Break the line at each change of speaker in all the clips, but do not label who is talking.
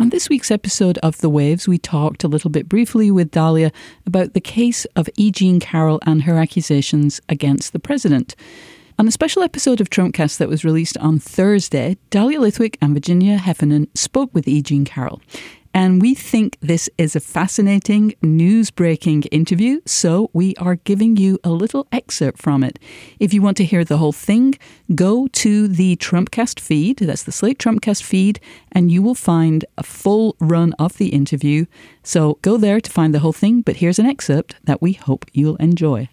On this week's episode of The Waves, we talked a little bit briefly with Dahlia about the case of E. Jean Carroll and her accusations against the president. On a special episode of Trumpcast that was released on Thursday, Dahlia Lithwick and Virginia Heffernan spoke with E. Jean Carroll. And we think this is a fascinating, news breaking interview, so we are giving you a little excerpt from it. If you want to hear the whole thing, go to the Trumpcast feed, that's the Slate Trumpcast feed, and you will find a full run of the interview. So go there to find the whole thing, but here's an excerpt that we hope you'll enjoy.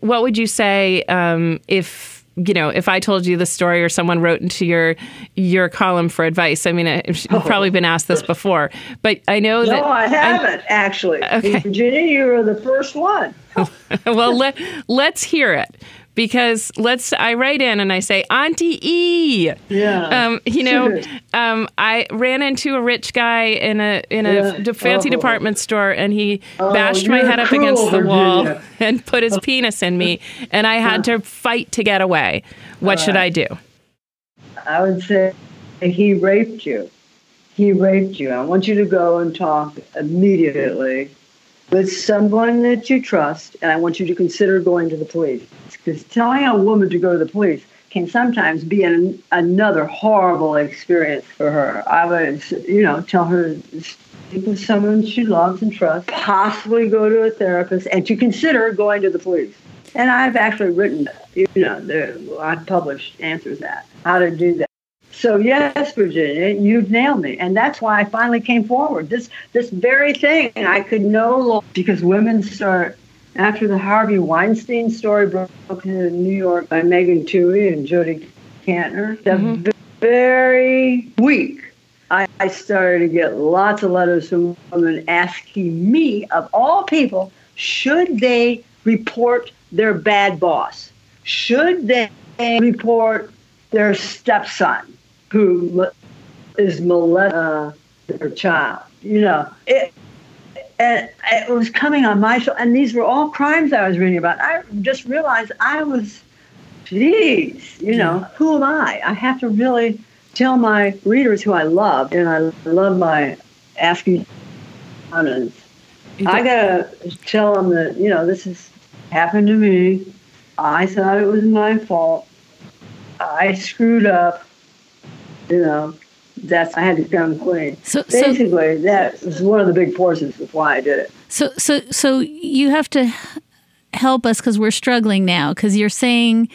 What would you say um, if you know, if I told you the story or someone wrote into your your column for advice, I mean, you've oh. probably been asked this before, but I know
no,
that.
No, I haven't I, actually. Okay. Virginia, you were the first one.
well, let, let's hear it because let's I write in and I say Auntie
E. Yeah.
Um, you know, um, I ran into a rich guy in a in a yeah. fancy oh. department store and he oh, bashed my head up against the wall and put his penis in me and I had to fight to get away. What should I do?
I would say he raped you. He raped you. I want you to go and talk immediately with someone that you trust, and I want you to consider going to the police. Because telling a woman to go to the police can sometimes be an, another horrible experience for her. I would, you know, tell her to speak with someone she loves and trusts, possibly go to a therapist, and to consider going to the police. And I've actually written, you know, I've published answers that how to do that. So yes, Virginia, you've nailed me, and that's why I finally came forward. This this very thing I could no longer because women start after the Harvey Weinstein story broke in New York by Megan Twohey and Jodi Kantor. The mm-hmm. very week I, I started to get lots of letters from women asking me, of all people, should they report their bad boss? Should they report their stepson? Who is molesting uh, their child. You know, it, and it was coming on my show, and these were all crimes I was reading about. I just realized I was, geez, you know, who am I? I have to really tell my readers who I love, and I love my asking comments. I gotta tell them that you know this has happened to me. I thought it was my fault. I screwed up you know, that's I had to come clean. So basically, so, that was one of the big forces of why I did it.
So, so, so you have to help us because we're struggling now. Because you're saying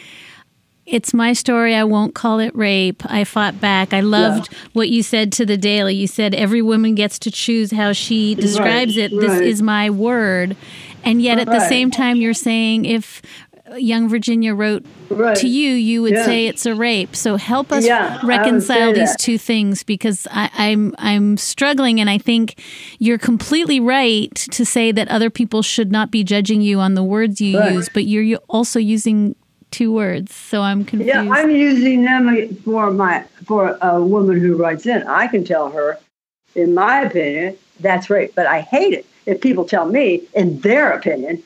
it's my story. I won't call it rape. I fought back. I loved yeah. what you said to the Daily. You said every woman gets to choose how she describes right, it. This right. is my word. And yet, at right. the same time, you're saying if young Virginia wrote right. to you, you would yeah. say it's a rape. So help us yeah, reconcile these two things because I, I'm I'm struggling, and I think you're completely right to say that other people should not be judging you on the words you right. use, but you're also using two words. So I'm confused.
Yeah, I'm using them for my for a woman who writes in. I can tell her, in my opinion, that's rape, but I hate it if people tell me, in their opinion,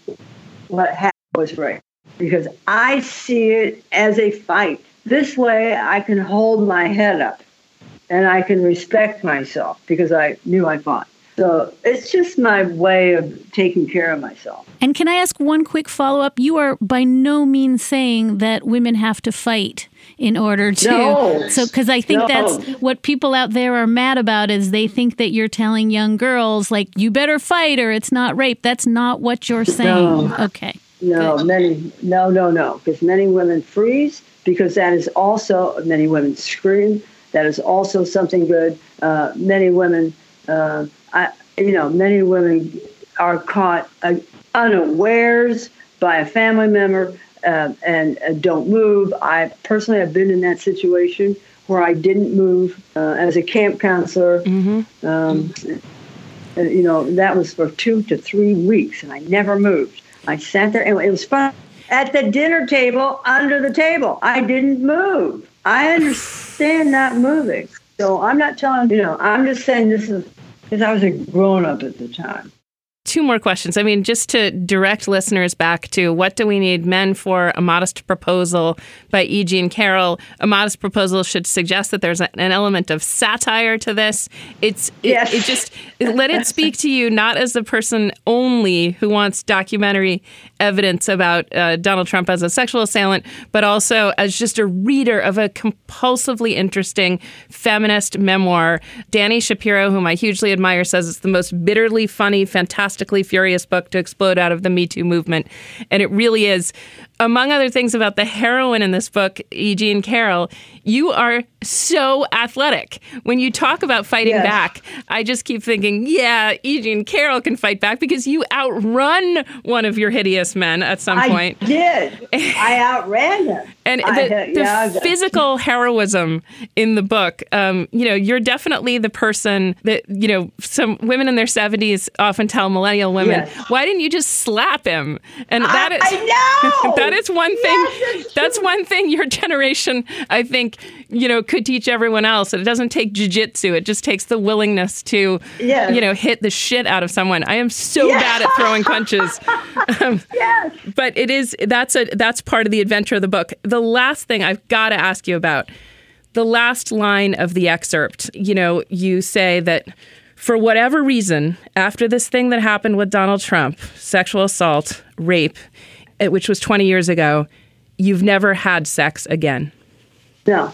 what happened was rape because I see it as a fight. This way, I can hold my head up and I can respect myself because I knew I fought. So it's just my way of taking care of myself.
And can I ask one quick follow up? You are by no means saying that women have to fight in order to
no,
so because i think
no.
that's what people out there are mad about is they think that you're telling young girls like you better fight or it's not rape that's not what you're saying
no.
okay
no, Good. many, no, no, no, because many women freeze because that is also, many women scream. That is also something good. Uh, many women, uh, I, you know, many women are caught uh, unawares by a family member uh, and uh, don't move. I personally have been in that situation where I didn't move uh, as a camp counselor. Mm-hmm. Um, you know, that was for two to three weeks, and I never moved. I sat there, and it was fun. At the dinner table, under the table, I didn't move. I understand not moving. So I'm not telling you know. I'm just saying this is because I was a grown up at the time.
Two more questions. I mean, just to direct listeners back to what do we need men for? A modest proposal by E. Jean Carroll. A modest proposal should suggest that there's an element of satire to this. It's it, yes. it just let it speak to you not as the person only who wants documentary evidence about uh, Donald Trump as a sexual assailant, but also as just a reader of a compulsively interesting feminist memoir. Dani Shapiro, whom I hugely admire, says it's the most bitterly funny, fantastically furious book to explode out of the Me Too movement. And it really is among other things about the heroine in this book, E. Jean Carroll, you are so athletic. When you talk about fighting yes. back, I just keep thinking, yeah, E. Jean Carroll can fight back because you outrun one of your hideous men at some
I
point.
I did. I outran him.
And the, the yeah, physical heroism in the book, um, you know, you're definitely the person that, you know, some women in their 70s often tell millennial women, yes. why didn't you just slap him?
And that I, is. I know.
that is one thing. Yes, that's one thing your generation, I think, you know, could teach everyone else. It doesn't take jujitsu. It just takes the willingness to, yes. you know, hit the shit out of someone. I am so yes. bad at throwing punches.
Um, yes.
But it is that's a that's part of the adventure of the book. The last thing I've got to ask you about the last line of the excerpt. You know, you say that for whatever reason, after this thing that happened with Donald Trump, sexual assault, rape, which was 20 years ago, you've never had sex again.
No.